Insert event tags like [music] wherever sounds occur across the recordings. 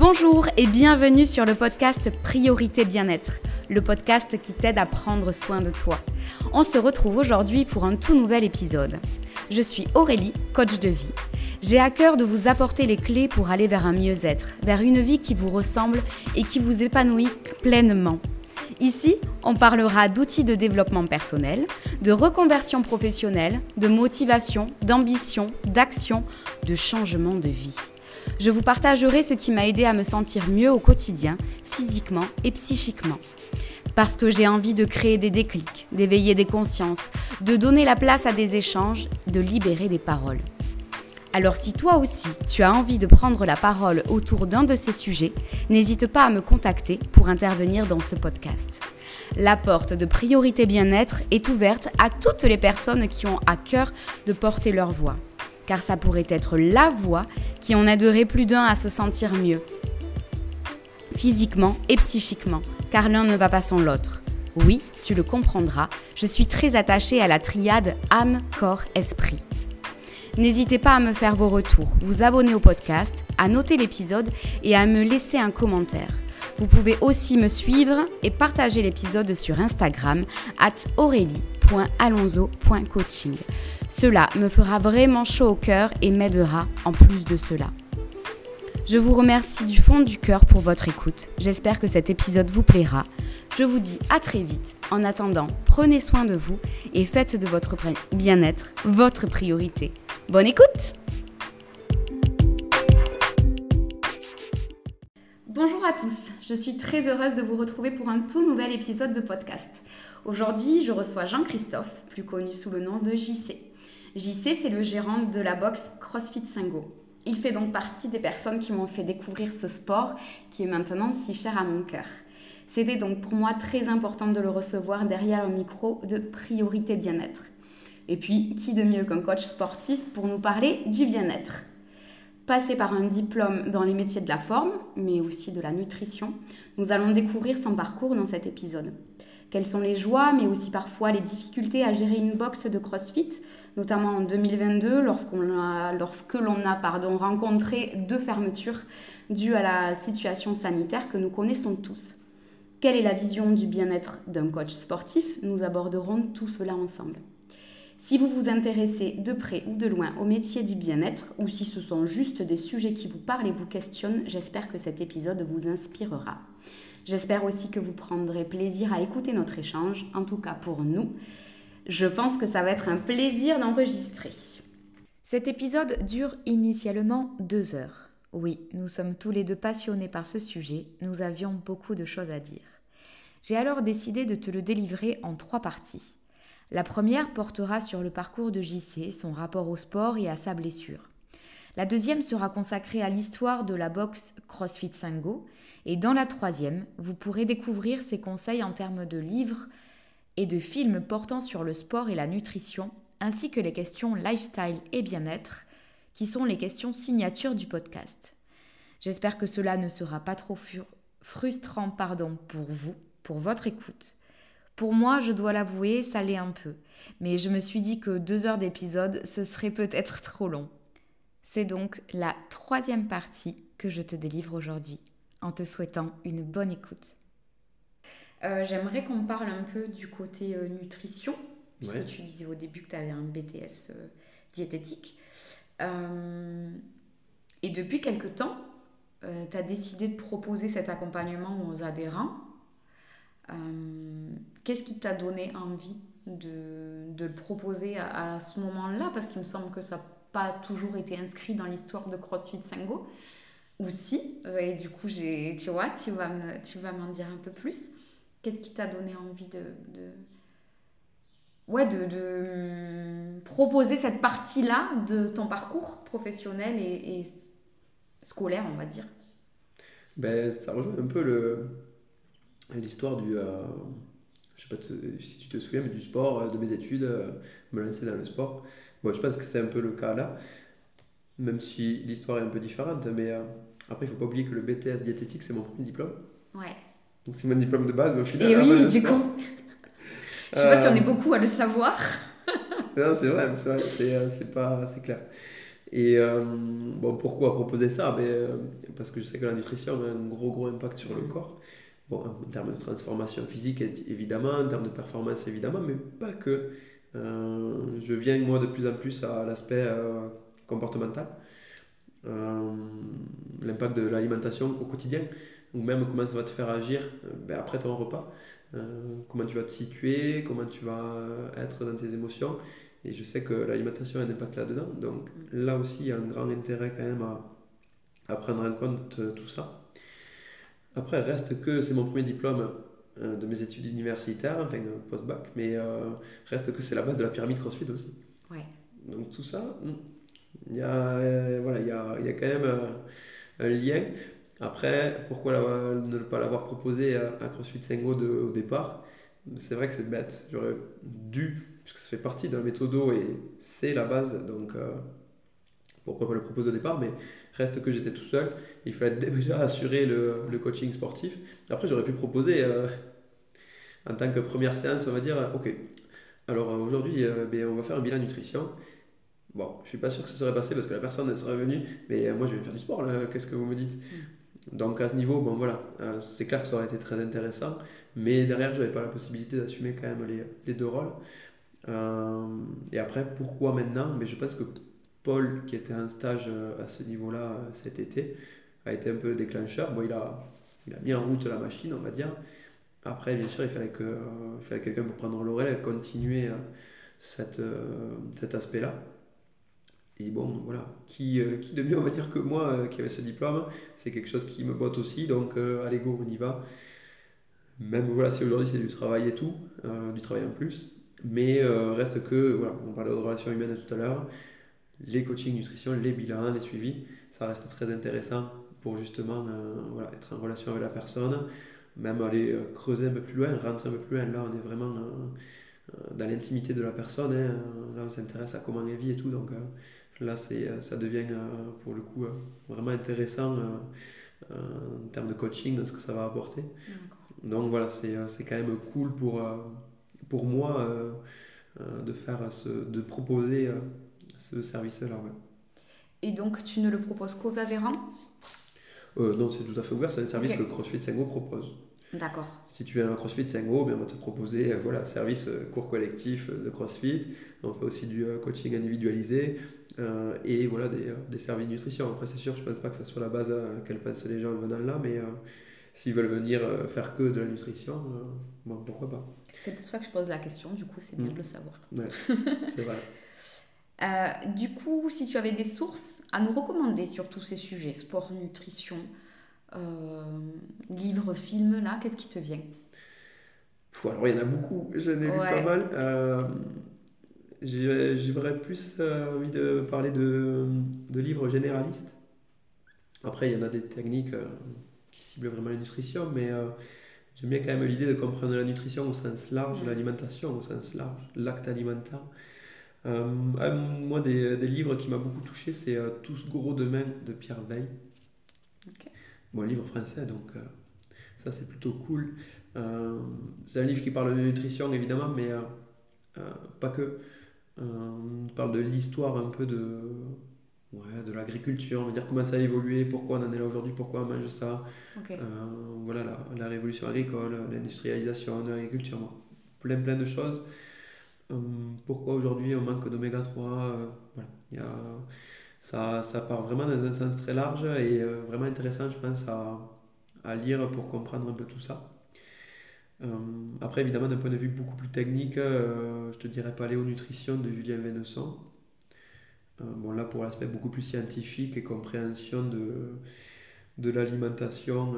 Bonjour et bienvenue sur le podcast Priorité Bien-être, le podcast qui t'aide à prendre soin de toi. On se retrouve aujourd'hui pour un tout nouvel épisode. Je suis Aurélie, coach de vie. J'ai à cœur de vous apporter les clés pour aller vers un mieux-être, vers une vie qui vous ressemble et qui vous épanouit pleinement. Ici, on parlera d'outils de développement personnel, de reconversion professionnelle, de motivation, d'ambition, d'action, de changement de vie. Je vous partagerai ce qui m'a aidé à me sentir mieux au quotidien, physiquement et psychiquement. Parce que j'ai envie de créer des déclics, d'éveiller des consciences, de donner la place à des échanges, de libérer des paroles. Alors si toi aussi tu as envie de prendre la parole autour d'un de ces sujets, n'hésite pas à me contacter pour intervenir dans ce podcast. La porte de priorité bien-être est ouverte à toutes les personnes qui ont à cœur de porter leur voix, car ça pourrait être la voix qui en aiderait plus d'un à se sentir mieux, physiquement et psychiquement, car l'un ne va pas sans l'autre. Oui, tu le comprendras, je suis très attachée à la triade âme, corps, esprit. N'hésitez pas à me faire vos retours, vous abonner au podcast, à noter l'épisode et à me laisser un commentaire. Vous pouvez aussi me suivre et partager l'épisode sur Instagram at aurélie.alonso.coaching. Cela me fera vraiment chaud au cœur et m'aidera en plus de cela. Je vous remercie du fond du cœur pour votre écoute. J'espère que cet épisode vous plaira. Je vous dis à très vite. En attendant, prenez soin de vous et faites de votre bien-être votre priorité. Bonne écoute Bonjour à tous, je suis très heureuse de vous retrouver pour un tout nouvel épisode de podcast. Aujourd'hui, je reçois Jean-Christophe, plus connu sous le nom de JC. JC, c'est le gérant de la boxe CrossFit Singo. Il fait donc partie des personnes qui m'ont fait découvrir ce sport qui est maintenant si cher à mon cœur. C'était donc pour moi très important de le recevoir derrière le micro de Priorité Bien-être. Et puis, qui de mieux qu'un coach sportif pour nous parler du bien-être? Passé par un diplôme dans les métiers de la forme, mais aussi de la nutrition, nous allons découvrir son parcours dans cet épisode. Quelles sont les joies, mais aussi parfois les difficultés à gérer une boxe de CrossFit, notamment en 2022, lorsqu'on a, lorsque l'on a pardon, rencontré deux fermetures dues à la situation sanitaire que nous connaissons tous. Quelle est la vision du bien-être d'un coach sportif? Nous aborderons tout cela ensemble. Si vous vous intéressez de près ou de loin au métier du bien-être, ou si ce sont juste des sujets qui vous parlent et vous questionnent, j'espère que cet épisode vous inspirera. J'espère aussi que vous prendrez plaisir à écouter notre échange, en tout cas pour nous. Je pense que ça va être un plaisir d'enregistrer. Cet épisode dure initialement deux heures. Oui, nous sommes tous les deux passionnés par ce sujet, nous avions beaucoup de choses à dire. J'ai alors décidé de te le délivrer en trois parties. La première portera sur le parcours de JC, son rapport au sport et à sa blessure. La deuxième sera consacrée à l'histoire de la boxe CrossFit Sango. Et dans la troisième, vous pourrez découvrir ses conseils en termes de livres et de films portant sur le sport et la nutrition, ainsi que les questions lifestyle et bien-être, qui sont les questions signatures du podcast. J'espère que cela ne sera pas trop frustrant pardon, pour vous, pour votre écoute. Pour moi, je dois l'avouer, ça l'est un peu. Mais je me suis dit que deux heures d'épisode, ce serait peut-être trop long. C'est donc la troisième partie que je te délivre aujourd'hui, en te souhaitant une bonne écoute. Euh, j'aimerais qu'on parle un peu du côté euh, nutrition, puisque tu disais au début que tu avais un BTS euh, diététique. et depuis quelque temps, tu as décidé de proposer cet accompagnement aux adhérents euh, qu'est-ce qui t'a donné envie de, de le proposer à, ce moment-là? Parce qu'il me semble que ça pas toujours été inscrit dans l'histoire de CrossFit Sango. Ou si, et du coup, tu vois, tu vas, me, m'en dire un peu plus. Qu'est-ce qui t'a donné envie de, de ouais, de, de, proposer cette partie-là de ton parcours professionnel et, scolaire, on va dire? Ben, Ça rejoint un peu l'histoire du. Euh, je sais pas si tu te souviens, mais du sport, euh, de mes études, euh, me lancer dans le sport. Bon, je pense que c'est un peu le cas là, même si l'histoire est un peu différente. Mais après, il faut pas oublier que le BTS diététique, c'est mon premier diplôme. Ouais. Donc c'est mon diplôme de base au final. Et oui, du coup. je sais pas si on est beaucoup à le savoir. [laughs] non, c'est vrai, c'est, c'est, pas, c'est clair. Et bon, pourquoi proposer ça? Ben, Parce que je sais que la nutrition a un gros, gros impact sur le corps. Bon, en termes de transformation physique, évidemment, en termes de performance, évidemment, mais pas que. Je viens, moi, de plus en plus à l'aspect comportemental. L'impact de l'alimentation au quotidien ou même comment ça va te faire agir euh, ben, après ton repas, euh, comment tu vas te situer, comment tu vas euh, être dans tes émotions. Et je sais que l'alimentation a un impact là-dedans. Donc là aussi, il y a un grand intérêt quand même à, à prendre en compte tout ça. Après, reste que c'est mon premier diplôme de mes études universitaires, enfin post-bac, mais reste que c'est la base de la pyramide CrossFit aussi. Ouais. Donc tout ça, hmm, il y a, voilà, il y a, il y a quand même un lien. Après, pourquoi ne pas l'avoir proposé à, CrossFit Sengo au départ? C'est vrai que c'est bête. J'aurais dû, puisque ça fait partie d'un méthodo et c'est la base, donc euh, pourquoi pas le proposer au départ Mais reste que j'étais tout seul. Il fallait [laughs] déjà assurer le, coaching sportif. Après, j'aurais pu proposer euh, en tant que première séance, on va dire, ok, alors aujourd'hui, euh, ben, on va faire un bilan nutrition. Bon, je suis pas sûr que ce serait passé parce que la personne elle serait venue, mais moi je vais faire du sport là, qu'est-ce que vous me dites? Mm. Donc à ce niveau, bon voilà, euh, c'est clair que ça aurait été très intéressant, mais derrière, je n'avais pas la possibilité d'assumer quand même les, les deux rôles. Euh, et après, pourquoi maintenant? Mais je pense que Paul, qui était en stage euh, à ce niveau-là cet été, a été un peu déclencheur. Bon, il a, il a mis en route la machine, on va dire. Après, bien sûr, il fallait, que, il fallait quelqu'un pour prendre l'oreille et continuer cette, cet aspect-là. Et bon, voilà, qui, euh, qui de mieux, on va dire, que moi euh, qui avait ce diplôme, c'est quelque chose qui me botte aussi, donc euh, allez go, on y va. Même voilà, si aujourd'hui c'est du travail et tout, du travail en plus, mais reste que, voilà, on parlait de relations humaines tout à l'heure, les coachings nutrition, les bilans, les suivis, ça reste très intéressant pour justement voilà, être en relation avec la personne, même aller creuser un peu plus loin, rentrer un peu plus loin. Là, on est vraiment dans l'intimité de la personne, hein. là, on s'intéresse à comment elle vit et tout, donc Là, euh, ça devient euh, pour le coup euh, vraiment intéressant en termes de coaching, dans ce que ça va apporter. Donc voilà, c'est quand même cool pour, pour moi de, faire ce, de proposer ce service-là. Et donc, tu ne le proposes qu'aux adhérents? Non, c'est tout à fait ouvert. C'est un service que CrossFit Sengo propose. D'accord. Si tu viens à CrossFit Sengo, bien, on va te proposer voilà, service cours collectif de CrossFit. On fait aussi du coaching individualisé. Euh, et voilà des, euh, des, services nutrition. Après, c'est sûr, je ne pense pas que ce soit la base à laquelle pensent les gens venant là, mais euh, s'ils veulent venir faire que de la nutrition, bon, pourquoi pas. C'est pour ça que je pose la question, du coup, c'est bien mm. de le savoir. [laughs] c'est vrai. Du coup, si tu avais des sources à nous recommander sur tous ces sujets, sport, nutrition, livres, films, là, qu'est-ce qui te vient? Alors, il y en a beaucoup, j'en ai lu pas mal. J'aurais plus euh, envie de parler de, de, livres généralistes. Après, il y en a des techniques euh, qui ciblent vraiment la nutrition, mais euh, j'aime bien quand même l'idée de comprendre la nutrition au sens large, l'alimentation au sens large, l'acte alimentaire. Moi, des, des, livres qui m'ont beaucoup touché, c'est Tous gros demain de Pierre Veil. Bon, livre français, donc ça c'est plutôt cool. c'est un livre qui parle de nutrition évidemment, mais pas que. Euh, on parle de l'histoire un peu de, ouais, de l'agriculture, on va dire comment ça a évolué, pourquoi on en est là aujourd'hui, pourquoi on mange ça. Euh, voilà la, la, révolution agricole, l'industrialisation de l'agriculture, plein plein de choses. Euh, pourquoi aujourd'hui on manque d'oméga 3 voilà. Il y a, ça, ça, part vraiment dans un sens très large et vraiment intéressant, je pense, à, à lire pour comprendre un peu tout ça. Euh, après, évidemment, d'un point de vue beaucoup plus technique, euh, je te dirais Paléonutrition de Julien Vénesson. Euh, bon, là, pour l'aspect beaucoup plus scientifique et compréhension de, de l'alimentation,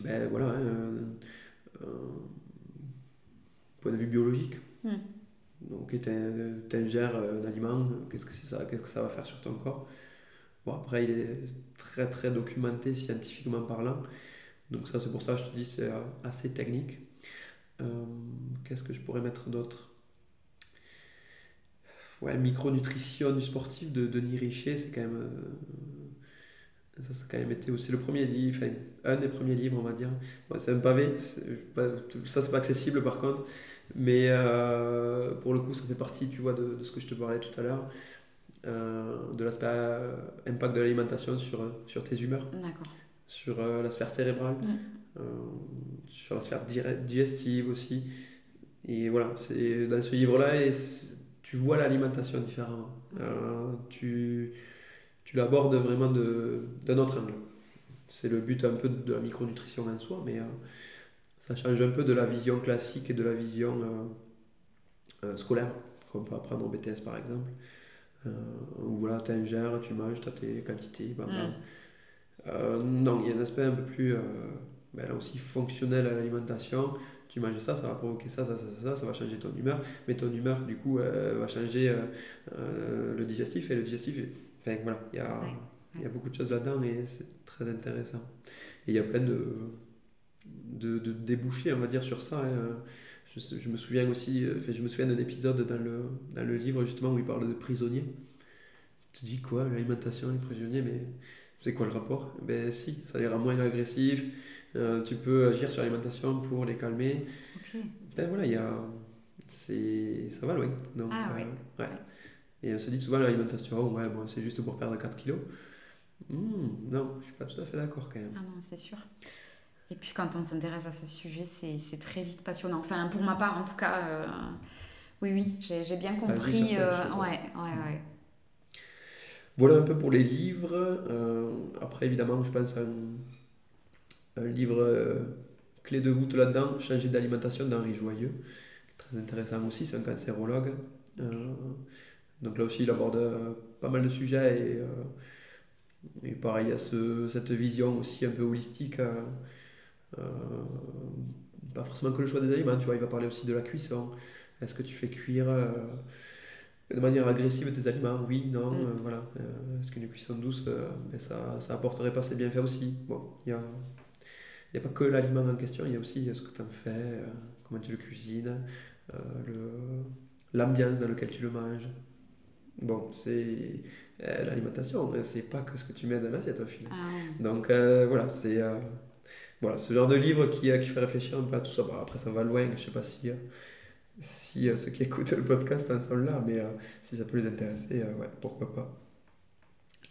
ben voilà, hein, point de vue biologique. Hmm. Donc, tu ingères un aliment, qu'est-ce que c'est ça Qu'est-ce que ça va faire sur ton corps? Bon, après, il est très très documenté scientifiquement parlant. Donc ça, c'est pour ça que je te dis, c'est euh, assez technique. Euh, qu'est-ce que je pourrais mettre d'autre? Ouais, micronutrition du sportif de Denis Richer, c'est quand même... Euh, ça, a quand même été aussi le premier livre, enfin, un des premiers livres, on va dire. c'est un pavé, ça, c'est pas accessible par contre. Mais pour le coup, ça fait partie, tu vois, de, de ce que je te parlais tout à l'heure. de l'aspect impact de l'alimentation sur, sur tes humeurs, sur la sphère cérébrale, mm. sur la sphère digestive aussi. Et voilà, c'est dans ce livre-là, tu vois l'alimentation différemment. tu, tu l'abordes vraiment d'un autre angle. C'est le but un peu de la micronutrition en soi, mais ça change un peu de la vision classique et de la vision euh, euh, scolaire qu'on peut apprendre en BTS par exemple. Euh, où voilà, tu ingères, tu manges, tu as tes quantités, mm. non, il y a un aspect un peu plus ben là aussi fonctionnel à l'alimentation. Tu manges ça, ça va provoquer ça, ça, ça, ça, ça va changer ton humeur. Mais ton humeur, du coup, va changer le digestif et le digestif. Enfin, voilà, il y a, il y a beaucoup de choses là-dedans et c'est très intéressant. Et il y a plein de de, de, déboucher, on va dire, sur ça. Hein. Je, me souviens aussi, euh, je me souviens d'un épisode dans le, dans le livre justement où il parle de prisonniers. Tu dis quoi, l'alimentation, les prisonniers, mais c'est quoi le rapport? Ben si, ça les rend moins agressifs. Euh, tu peux agir sur l'alimentation pour les calmer. Ben voilà, il y a, c'est, ça va loin. Donc, ah, ouais. Euh, ouais. Et on se dit souvent l'alimentation, oh, ouais, bon, c'est juste pour perdre 4 kilos. Hmm, non, je suis pas tout à fait d'accord quand même. Ah non, c'est sûr. Et puis quand on s'intéresse à ce sujet, c'est très vite passionnant. Enfin, pour ma part, en tout cas, euh, oui, oui, j'ai bien compris. Euh, ouais, ouais, ouais. Voilà un peu pour les livres. Euh, après, évidemment, je pense à un, un livre clé de voûte là-dedans, Changer d'alimentation d'Henri Joyeux, très intéressant aussi, c'est un cancérologue. Donc là aussi, il aborde pas mal de sujets et, et pareil, il y a ce, cette vision aussi un peu holistique euh, pas forcément que le choix des aliments, tu vois, il va parler aussi de la cuisson. Est-ce que tu fais cuire euh, de manière agressive tes aliments? Oui, non, mm. euh, voilà. Est-ce qu'une cuisson douce, ben ça, ça apporterait pas ses bienfaits aussi? Bon, il y a, y a pas que l'aliment en question, il y a aussi ce que tu en fais, comment tu le cuisines, l'ambiance dans laquelle tu le manges. Bon, c'est l'alimentation, c'est pas que ce que tu mets dans l'assiette au final. Ah Donc voilà, c'est voilà, ce genre de livre qui, euh, qui fait réfléchir un peu à tout ça. après, ça va loin, je sais pas si, euh, si euh, ceux qui écoutent le podcast en sont là, mais si ça peut les intéresser, ouais, pourquoi pas.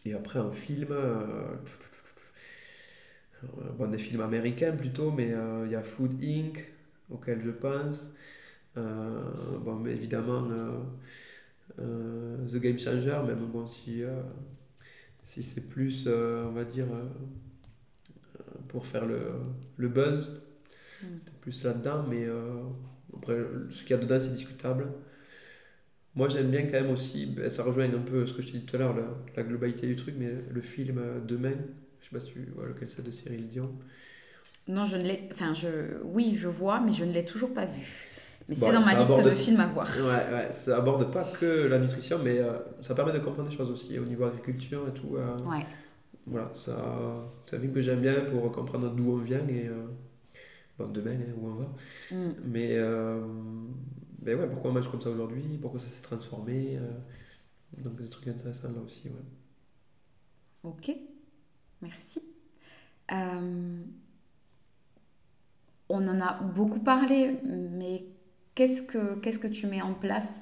Et après, un film, bon, des films américains plutôt, mais il y a Food Inc., auquel je pense. bon, mais évidemment, The Game Changer, même bon, si, si c'est plus, on va dire pour faire le, le buzz. Mm. plus là-dedans, mais euh, après, ce qu'il y a dedans, c'est discutable. Moi, j'aime bien quand même aussi, ben, ça rejoint un peu ce que je t'ai dit tout à l'heure, la, globalité du truc, mais le film euh, Demain, je sais pas si tu vois lequel c'est de Cyril Dion. Non, je ne l'ai. Enfin, je... oui, je vois, mais je ne l'ai toujours pas vu. Mais c'est dans ma liste de films à voir. Ouais, ouais, ça aborde pas que la nutrition, mais euh, ça permet de comprendre des choses aussi au niveau agriculture et tout. ouais voilà, ça, c'est un film que j'aime bien pour comprendre d'où on vient et euh, bon, demain hein, où on va. Mm. Mais, euh, ouais, pourquoi on mange comme ça aujourd'hui, pourquoi ça s'est transformé. Euh, donc des trucs intéressants là aussi. Ouais. Ok, merci. Euh, on en a beaucoup parlé, mais qu'est-ce que, qu'est-ce que tu mets en place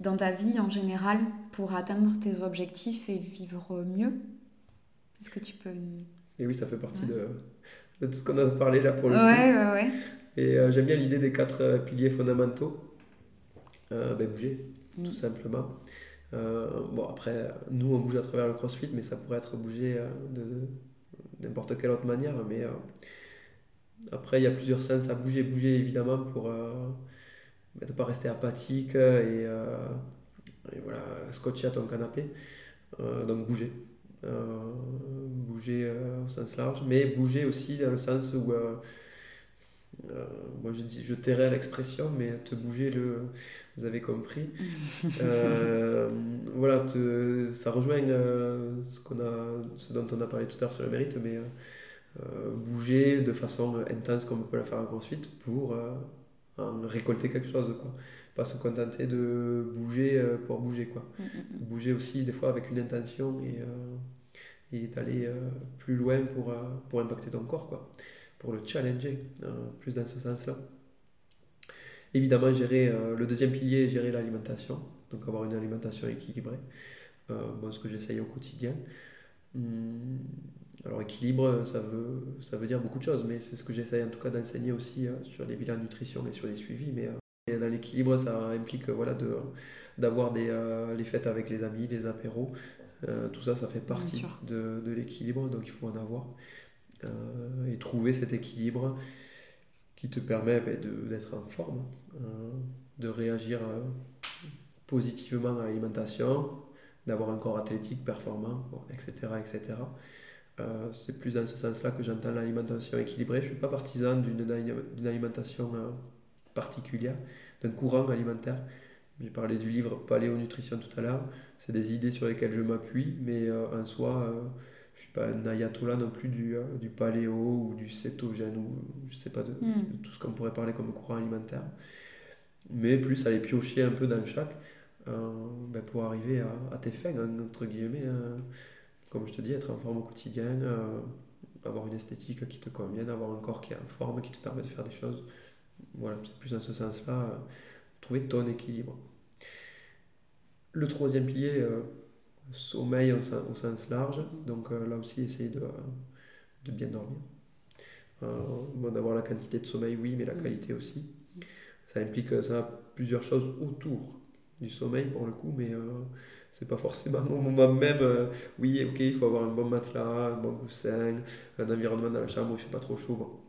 dans ta vie en général pour atteindre tes objectifs et vivre mieux? Est-ce que tu peux. Et oui, ça fait partie de, de, tout ce qu'on a parlé là pour le coup. Ouais, ouais, ouais. Et euh, j'aime bien l'idée des quatre euh, piliers fondamentaux. Euh, ben, bouger, mm. tout simplement. bon, après, nous, on bouge à travers le crossfit, mais ça pourrait être bouger de, n'importe quelle autre manière. Mais après, il y a plusieurs sens à bouger. Bouger, évidemment, pour ben, ne pas rester apathique et, et voilà, scotcher à ton canapé. donc, bouger. Euh, bouger euh, au sens large, mais bouger aussi dans le sens où, euh, moi je, dis, je tairai l'expression, mais te bouger, le, vous avez compris. [laughs] voilà, te, ça rejoint ce, qu'on a, ce dont on a parlé tout à l'heure sur le mérite, mais bouger de façon intense comme on peut la faire ensuite pour récolter quelque chose. Quoi pas se contenter de bouger euh, pour bouger quoi. Mm, mm, mm. Bouger aussi des fois avec une intention et, euh, et d'aller euh, plus loin pour, pour impacter ton corps quoi, pour le challenger plus dans ce sens-là. Évidemment, gérer le deuxième pilier, gérer l'alimentation, donc avoir une alimentation équilibrée. bon, ce que j'essaye au quotidien. Hum, alors équilibre, ça veut, ça veut dire beaucoup de choses, mais c'est ce que j'essaye en tout cas d'enseigner aussi sur les bilans nutrition et sur les suivis. Mais dans l'équilibre, ça implique voilà, de, d'avoir des, les fêtes avec les amis, les apéros. tout ça, ça fait partie de, de l'équilibre, donc il faut en avoir. et trouver cet équilibre qui te permet ben, d'être en forme, euh, de réagir euh, positivement à l'alimentation, d'avoir un corps athlétique performant, etc. etc. Euh, c'est plus dans ce sens-là que j'entends l'alimentation équilibrée. Je ne suis pas partisan d'une alimentation particulière, d'un courant alimentaire. J'ai parlé du livre Paléonutrition tout à l'heure. C'est des idées sur lesquelles je m'appuie, mais en soi, je suis pas un ayatollah non plus du, euh, du paléo ou du cétogène ou je sais pas de, hmm. tout ce qu'on pourrait parler comme courant alimentaire. Mais plus aller piocher un peu dans chaque euh, ben pour arriver à, tes fins, entre guillemets. Hein. Comme je te dis, être en forme au quotidien, euh, avoir une esthétique qui te convienne, avoir un corps qui est en forme, qui te permet de faire des choses. Voilà, c'est plus dans ce sens-là, trouver ton équilibre. Le troisième pilier, sommeil au, sens large. Donc euh, là aussi, essayer de, de bien dormir. Euh, d'avoir la quantité de sommeil, oui, mais la mm. qualité aussi. Ça implique ça plusieurs choses autour du sommeil pour le coup, mais euh, c'est pas forcément au moment même. oui, ok, il faut avoir un bon matelas, un bon coussin, un environnement dans la chambre où il fait pas trop chaud.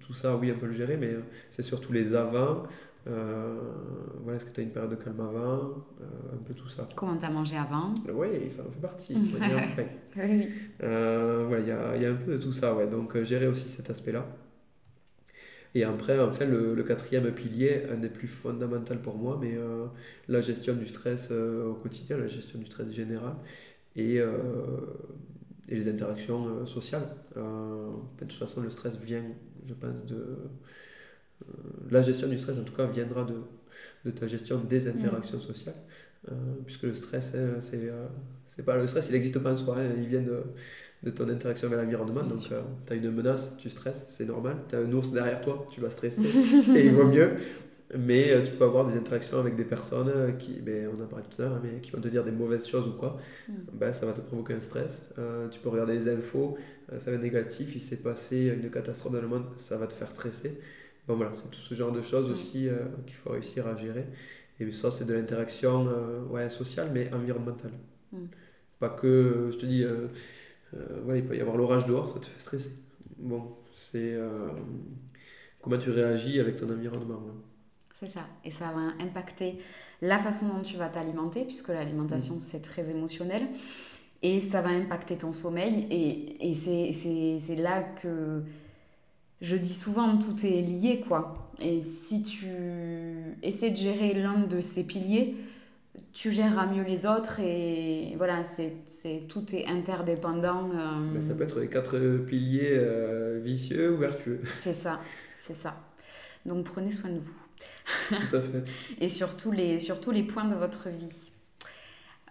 tout ça, oui, on peut le gérer, mais c'est surtout les avant, euh, voilà, est-ce que tu as une période de calme avant euh, Un peu tout ça. Comment tu as mangé avant? Oui, ça en fait partie. [laughs] oui. Euh, voilà, il y a, y a, un peu de tout ça, ouais. Donc gérer aussi cet aspect-là. Et après, enfin, le, le, quatrième pilier, un des plus fondamentaux pour moi, mais la gestion du stress au quotidien, la gestion du stress général et, et les interactions sociales. de toute façon, le stress vient, je pense, de euh, la gestion du stress, en tout cas, viendra de, de ta gestion des interactions sociales. Euh, puisque le stress, hein, c'est euh, c'est pas le stress, il n'existe pas en soi, hein, il vient de, de, ton interaction avec l'environnement. Donc, tu as une menace, tu stresses, c'est normal. Tu as un ours derrière toi, tu vas stresser [laughs] et il vaut mieux. Mais tu peux avoir des interactions avec des personnes qui, ben, on en parlé tout à l'heure, mais qui vont te dire des mauvaises choses ou quoi. Mm. Ben, ça va te provoquer un stress. tu peux regarder les infos, ça va être négatif, il s'est passé une catastrophe dans le monde, ça va te faire stresser. Bon, voilà, c'est tout ce genre de choses aussi euh, qu'il faut réussir à gérer. Et ça, c'est de l'interaction euh, ouais, sociale, mais environnementale. Mm. Pas que, je te dis, euh, voilà, il peut y avoir l'orage dehors, ça te fait stresser. Bon, c'est comment tu réagis avec ton environnement. C'est ça. Et ça va impacter la façon dont tu vas t'alimenter, puisque l'alimentation, mm. c'est très émotionnel. Et ça va impacter ton sommeil. Et, et c'est là que je dis souvent, tout est lié, quoi. Et si tu essaies de gérer l'un de ces piliers, tu géreras mieux les autres et voilà, c'est, tout est interdépendant. Euh. ça peut être les quatre piliers euh, vicieux ou vertueux. [laughs] C'est ça, c'est ça. Donc prenez soin de vous. Tout à fait. [laughs] et surtout les, surtout les points de votre vie.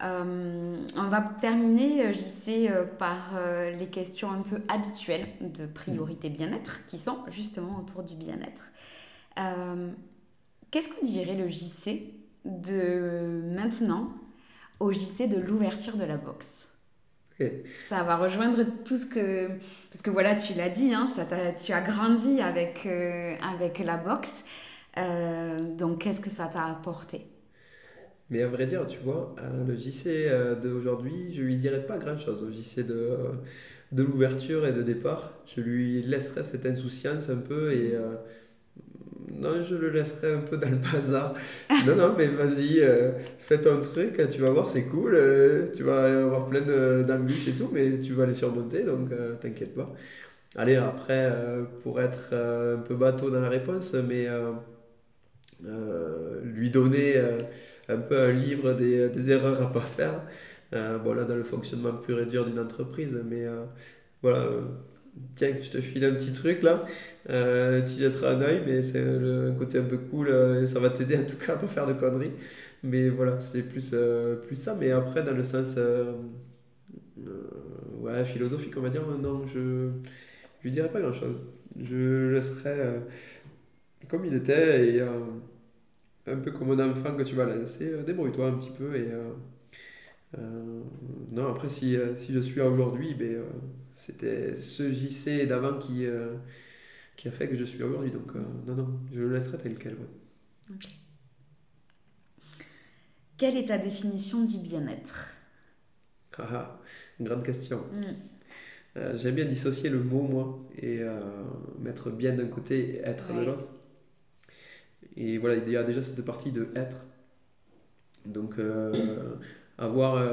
Euh, on va terminer, euh, j'y sais, par les questions un peu habituelles de priorité bien-être, qui sont justement autour du bien-être. Qu'est-ce que dirait le JC de maintenant au JC de l'ouverture de la boxe Ça va rejoindre tout ce que... Parce que voilà, tu l'as dit, hein, ça tu as grandi avec, avec la boxe. donc, qu'est-ce que ça t'a apporté? Mais à vrai dire, tu vois, le JC euh, d'aujourd'hui, je lui dirais pas grand-chose. Au JC de, euh, de l'ouverture et de départ, je lui laisserais cette insouciance un peu et... Euh, non, je le laisserai un peu dans le bazar. non, non, mais vas-y, fais ton truc, tu vas voir, c'est cool. tu vas avoir plein d'embûches et tout, mais tu vas les surmonter, donc t'inquiète pas. Allez, après, pour être un peu bateau dans la réponse, mais lui donner un peu un livre des, erreurs à pas faire. Euh, bon, là, dans le fonctionnement pur et dur d'une entreprise, mais euh, voilà, euh, tiens, je te file un petit truc là, tu jetteras un oeil, mais c'est un côté un peu cool, et ça va t'aider en tout cas à pas faire de conneries. Mais voilà, c'est plus, plus ça, mais après, dans le sens ouais, philosophique, on va dire, non, je lui dirais pas grand chose. Je laisserai comme il était et un peu comme un enfant que tu vas lancer, euh, débrouille-toi un petit peu et, euh, non, après, si, si je suis là aujourd'hui, ben, c'était ce JC d'avant qui, qui a fait que je suis aujourd'hui. Donc, non, non, je le laisserai tel quel. Quelle est ta définition du bien-être? Ah, ah, Une grande question. Mm. Euh, j'aime bien dissocier le mot, moi, et euh, mettre bien d'un côté et être de l'autre. Et voilà, il y a déjà cette partie de être. Donc, euh, avoir.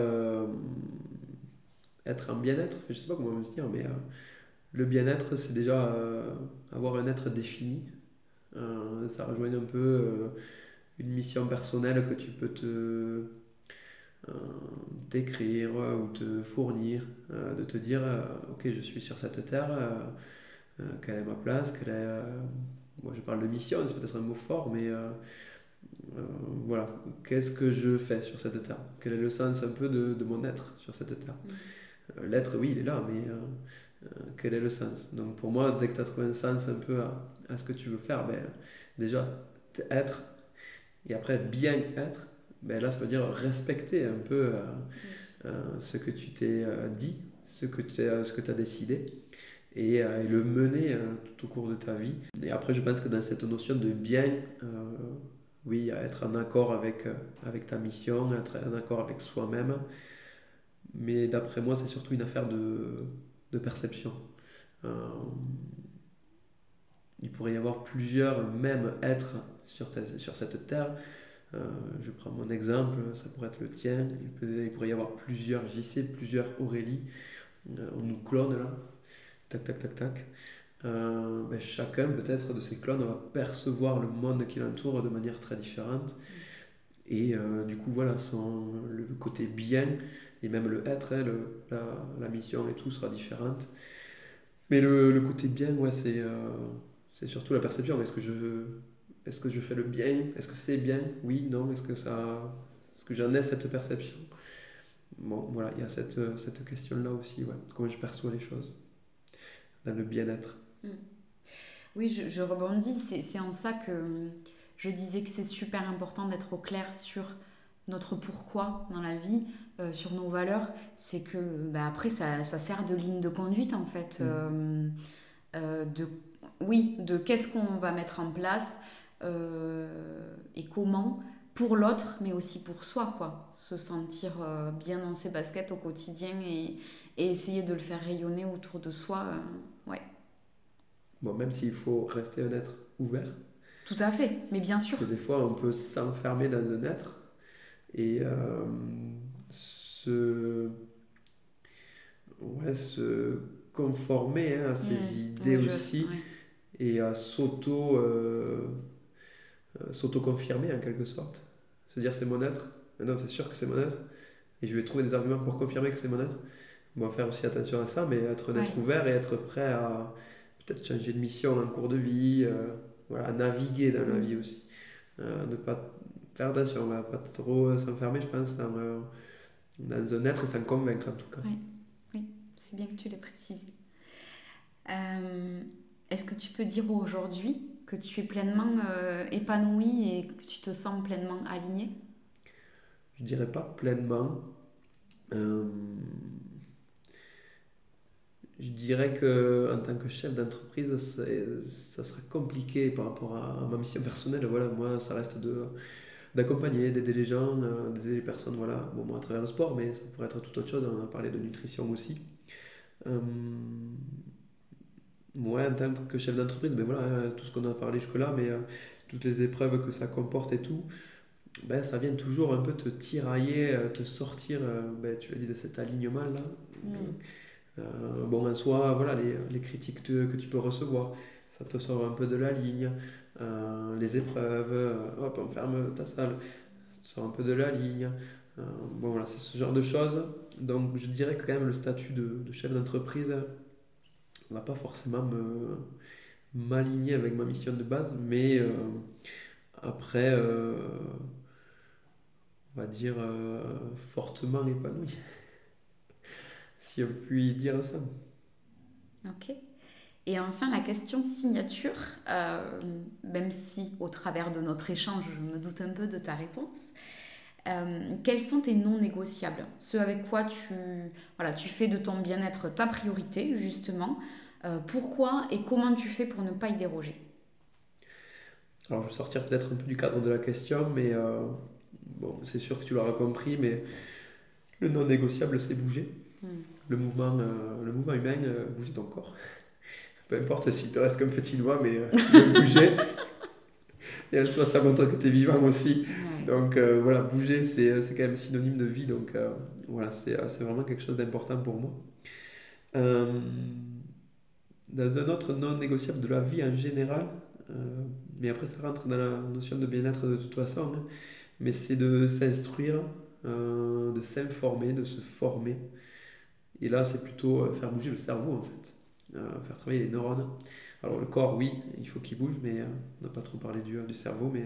Être un bien-être, je sais pas comment me dire, mais le bien-être, c'est déjà avoir un être défini. ça rejoint un peu une mission personnelle que tu peux te euh, t'écrire ou te fournir, euh, de te dire euh, ok je suis sur cette terre, quelle est ma place, quelle est moi je parle de mission, c'est peut-être un mot fort, mais voilà, qu'est-ce que je fais sur cette terre? Quel est le sens un peu de, de mon être sur cette terre? Mm. L'être, oui, il est là, mais quel est le sens? Donc pour moi, dès que tu as trouvé un sens un peu à, à, ce que tu veux faire, ben, déjà, être, et après bien être, ben là ça veut dire respecter un peu euh, euh, ce que tu t'es euh, dit, ce que tu as décidé et, le mener tout au cours de ta vie. Et après je pense que dans cette notion de bien, oui, être en accord avec, avec ta mission, être en accord avec soi-même, mais d'après moi c'est surtout une affaire de, de perception. il pourrait y avoir plusieurs mêmes êtres sur, sur cette terre, euh, je prends mon exemple, ça pourrait être le tien. Il, pourrait y avoir plusieurs JC, plusieurs Aurélie. Euh, on nous clone là. Tac, tac, tac, tac. Euh, ben, chacun peut-être de ces clones va percevoir le monde qui l'entoure de manière très différente. Et du coup, voilà, son, le côté bien et même le être, hein, la, la, mission et tout sera différente. Mais le, le côté bien, ouais, c'est c'est surtout la perception. Est-ce que je est-ce que je fais le bien? Est-ce que c'est bien? Oui, non Est-ce que. Est-ce que j'en ai cette perception? Bon, voilà, il y a cette, cette question-là aussi, ouais. comment je perçois les choses, dans le bien-être. Hmm. Oui, je, je rebondis, c'est en ça que je disais que c'est super important d'être au clair sur notre pourquoi dans la vie, euh, sur nos valeurs. C'est que bah, après, ça, ça, sert de ligne de conduite, en fait. Hmm. Euh, euh, de, oui, de qu'est-ce qu'on va mettre en place, et comment pour l'autre, mais aussi pour soi, quoi. Se sentir bien dans ses baskets au quotidien et, et, essayer de le faire rayonner autour de soi. Ouais. Bon, même s'il faut rester un être ouvert. Tout à fait, mais bien sûr. des fois, on peut s'enfermer dans un être et se, ouais, se conformer hein, à ses mmh. idées aussi et à s'auto euh, s'auto-confirmer en quelque sorte. Se dire c'est mon être. Non, c'est sûr que c'est mon être. Et je vais trouver des arguments pour confirmer que c'est mon être. On va faire aussi attention à ça, mais être un être ouvert et être prêt à peut-être changer de mission en cours de vie, euh, voilà, à naviguer dans la vie aussi. Euh, ne pas faire attention, va pas trop s'enfermer, je pense, dans, dans un être et s'en convaincre en tout cas. Oui, oui. c'est bien que tu l'aies précisé. Est-ce que tu peux dire aujourd'hui que tu es pleinement euh, épanoui et que tu te sens pleinement aligné Je dirais pas pleinement. Euh, je dirais que en tant que chef d'entreprise, ça, sera compliqué par rapport à ma mission personnelle. Voilà, moi, ça reste de d'accompagner, d'aider les gens, euh, d'aider les personnes, voilà, bon, moi à travers le sport, mais ça pourrait être tout autre chose, on a parlé de nutrition aussi. Moi, en tant que chef d'entreprise, ben voilà, hein, tout ce qu'on a parlé jusque-là, mais euh, toutes les épreuves que ça comporte et tout, ben, ça vient toujours un peu te tirailler, euh, te sortir, euh, ben, tu l'as dit, de cet alignement-là. Mm. bon, en soi, voilà, les, les critiques que tu peux recevoir, ça te sort un peu de la ligne. Les épreuves, hop, on ferme ta salle, sort un peu de la ligne. bon, voilà, c'est ce genre de choses. Donc, je dirais que quand même le statut de, chef d'entreprise, va pas forcément me m'aligner avec ma mission de base, mais euh, après, euh, on va dire euh, fortement épanoui, [laughs] si on peut dire ça. Ok. Et enfin, la question signature, même si au travers de notre échange, je me doute un peu de ta réponse, quels sont tes non négociables? Ce avec quoi tu, voilà, tu fais de ton bien-être ta priorité, justement. pourquoi et comment tu fais pour ne pas y déroger? Alors, je vais sortir peut-être un peu du cadre de la question, mais bon, c'est sûr que tu l'auras compris, mais le non négociable, c'est bouger. Hmm. Le, mouvement, euh, le mouvement humain, euh, bouger ton corps. Peu importe s'il te reste qu'un petit doigt, mais euh, bouger. [laughs] Et en soi, ça montre que tu es vivant aussi. Donc voilà, bouger, c'est quand même synonyme de vie. Donc voilà, c'est vraiment quelque chose d'important pour moi. dans un autre non négociable de la vie en général, mais après ça rentre dans la notion de bien-être de toute façon, hein, mais c'est de s'instruire, euh, de s'informer, de se former. Et là, c'est plutôt euh, faire bouger le cerveau, en fait, euh, faire travailler les neurones. Alors le corps, oui, il faut qu'il bouge, mais on n'a pas trop parlé du, du cerveau, mais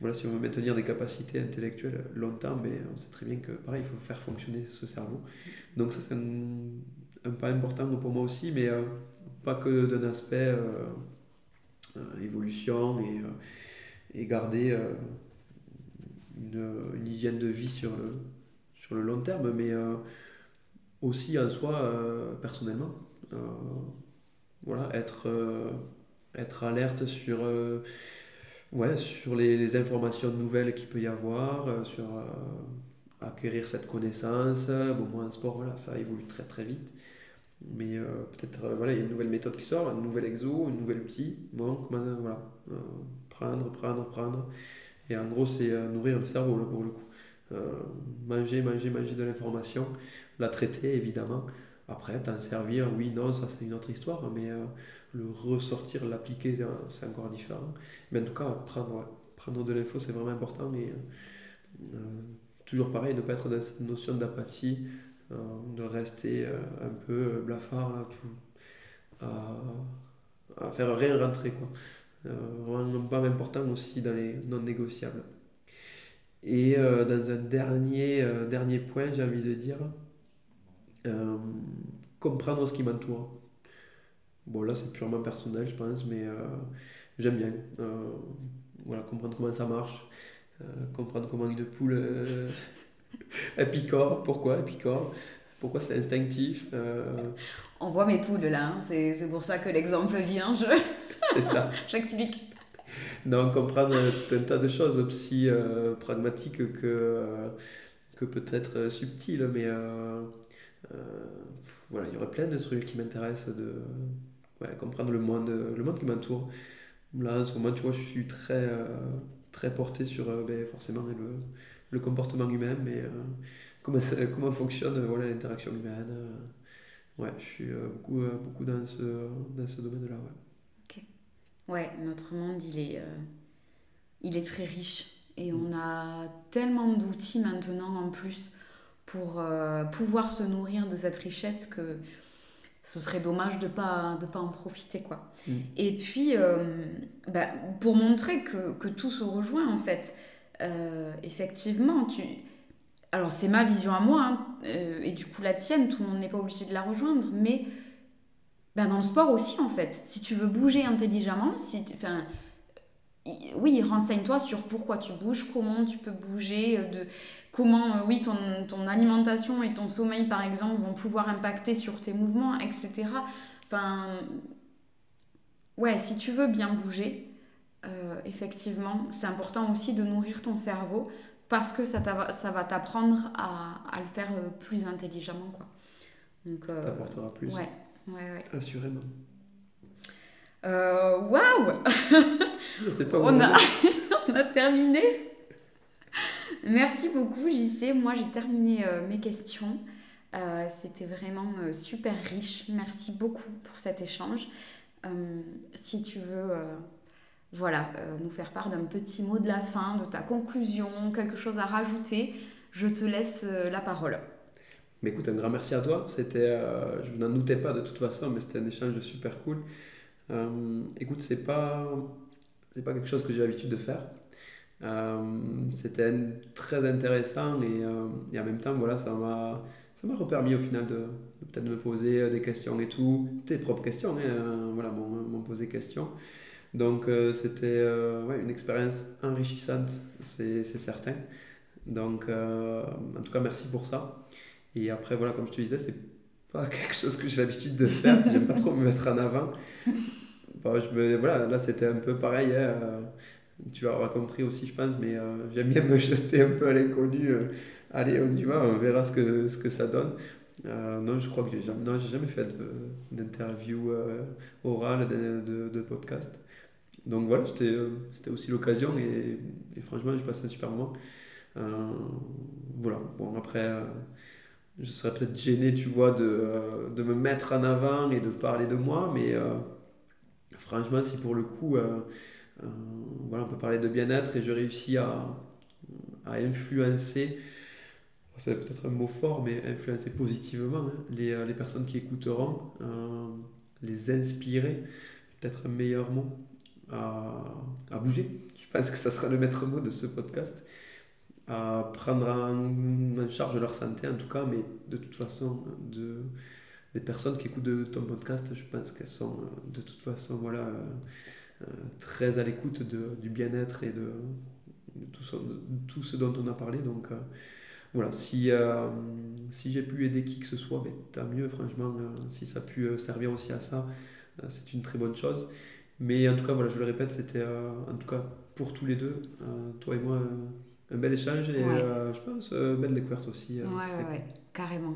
voilà, si on veut maintenir des capacités intellectuelles longtemps, mais on sait très bien que pareil, il faut faire fonctionner ce cerveau. Donc ça, c'est un, pas important pour moi aussi, mais pas que d'un aspect évolution et, et garder une, hygiène de vie sur le, sur le long terme, mais euh, aussi à soi euh, personnellement. Euh, voilà, être, être alerte sur, ouais, sur les, informations nouvelles qu'il peut y avoir, sur acquérir cette connaissance. Bon, moi, en sport, voilà, ça évolue très très vite. Mais peut-être, voilà, il y a une nouvelle méthode qui sort, un nouvel exo, un nouvel outil. Bon, voilà, prendre, prendre, prendre. Et en gros, c'est euh, nourrir le cerveau pour le coup. Euh, manger, manger, manger de l'information, la traiter évidemment. Après, t'en servir, oui, non, ça c'est une autre histoire, mais euh, le ressortir, l'appliquer, c'est encore différent. Mais en tout cas, prendre, prendre de l'info, c'est vraiment important. Mais toujours pareil, ne pas être dans cette notion d'apathie, de rester un peu blafard, à faire rien rentrer. Quoi. Euh, vraiment pas important aussi dans les non négociables. Et euh, dans un dernier, euh, dernier point, j'ai envie de dire, comprendre ce qui m'entoure. Bon, là, c'est purement personnel, je pense, mais j'aime bien. voilà, comprendre comment ça marche, comprendre comment une poule [laughs] elle picore, pourquoi elle picore, pourquoi c'est instinctif. On voit mes poules là, hein. c'est pour ça que l'exemple vient. Je... [laughs] C'est ça. [laughs] J'explique. Donc, comprendre tout un tas de choses aussi euh, pragmatiques que, euh, que peut-être euh, subtiles, mais voilà, il y aurait plein de trucs qui m'intéressent de comprendre le monde, le monde qui m'entoure. Là, en ce moment, tu vois, je suis très, très porté sur ben, forcément le, le, comportement humain, mais comment, [laughs] comment fonctionne voilà, l'interaction humaine. ouais, je suis beaucoup, beaucoup dans ce, dans ce domaine-là. Ouais. Ouais, notre monde, il est, euh, il est très riche. Et on a tellement d'outils maintenant en plus pour euh, pouvoir se nourrir de cette richesse que ce serait dommage de ne pas, de pas en profiter. quoi. Mm. Et puis, euh, bah, pour montrer que, que, tout se rejoint, en fait, effectivement, tu... Alors, c'est ma vision à moi, hein, et du coup la tienne, tout le monde n'est pas obligé de la rejoindre, mais ben dans le sport aussi en fait. Si tu veux bouger intelligemment, si enfin, oui, renseigne-toi sur pourquoi tu bouges, comment tu peux bouger, euh, de comment euh, oui ton, ton, alimentation et ton sommeil par exemple vont pouvoir impacter sur tes mouvements, etc. Enfin, ouais, si tu veux bien bouger, euh, effectivement, c'est important aussi de nourrir ton cerveau parce que ça, ça va t'apprendre à, à, le faire plus intelligemment quoi. Donc, plus. Ouais. Ouais, Assurément. Euh, waouh pas on, a... [laughs] on a terminé. Merci beaucoup, JC. Moi, j'ai terminé euh, mes questions. Euh, c'était vraiment super riche. Merci beaucoup pour cet échange. si tu veux voilà, nous faire part d'un petit mot de la fin, de ta conclusion, quelque chose à rajouter, je te laisse la parole. Mais écoute, un grand merci à toi. C'était, je n'en doutais pas de toute façon, mais c'était un échange super cool. Euh, écoute, c'est pas, c'est pas quelque chose que j'ai l'habitude de faire. Euh, c'était très intéressant et, et, en même temps, voilà, ça m'a, ça m'a repermis au final de, peut-être me poser des questions et tout, tes propres questions, hein, voilà, m'ont posé questions. Donc c'était ouais, une expérience enrichissante, c'est, c'est certain. Donc, en tout cas, merci pour ça. Et après, voilà, comme je te disais, c'est pas [laughs] quelque chose que j'ai l'habitude de faire. J'aime pas trop me mettre en avant. Me, voilà, là, c'était un peu pareil. Hein, tu l'auras compris aussi, je pense, mais j'aime bien me [laughs] jeter un peu à l'inconnu. allez, on y va, on verra ce que, ça donne. Euh, non, je crois que j'ai jamais, jamais fait d'interview euh, orale, de, de, podcast. Donc voilà, c'était euh, aussi l'occasion et, franchement, j'ai passé un super moment. voilà, bon, après, je serais peut-être gêné, tu vois, de, de, me mettre en avant et de parler de moi, mais franchement, si pour le coup, voilà, on peut parler de bien-être et je réussis à, influencer c'est peut-être un mot fort, mais influencer positivement hein. les, euh, les, personnes qui écouteront, euh, les inspirer, peut-être un meilleur mot, à, à, bouger. Je pense que ça sera le maître mot de ce podcast, à prendre en, charge leur santé en tout cas, mais de toute façon, de, des personnes qui écoutent de ton podcast, je pense qu'elles sont euh, de toute façon voilà, très à l'écoute du bien-être et de, tout, ce, tout, ce, dont on a parlé. Donc, voilà, si, euh, si j'ai pu aider qui que ce soit, ben, tant mieux, franchement, euh, si ça a pu euh, servir aussi à ça, c'est une très bonne chose. Mais en tout cas, voilà, je le répète, c'était en tout cas pour tous les deux, toi et moi, un bel échange et je pense belle découverte aussi. ouais, ouais, carrément.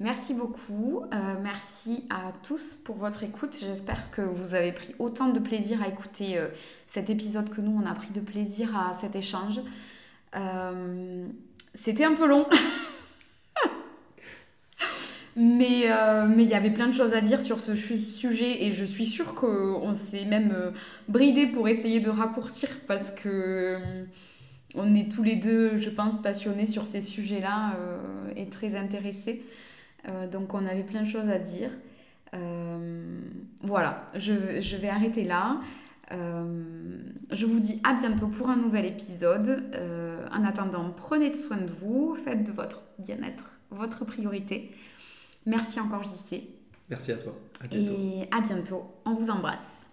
Merci beaucoup. merci à tous pour votre écoute. J'espère que vous avez pris autant de plaisir à écouter cet épisode que nous, on a pris de plaisir à cet échange. C'était un peu long. [laughs] mais euh, il y avait plein de choses à dire sur ce sujet et je suis sûre qu'on s'est même euh, bridé pour essayer de raccourcir parce que euh, on est tous les deux, je pense, passionnés sur ces sujets-là et très intéressés. Donc on avait plein de choses à dire. voilà, je, je, vais arrêter là. je vous dis à bientôt pour un nouvel épisode en attendant, prenez soin de vous, faites de votre bien-être votre priorité. Merci encore JC. Merci à toi. Et à bientôt. On vous embrasse.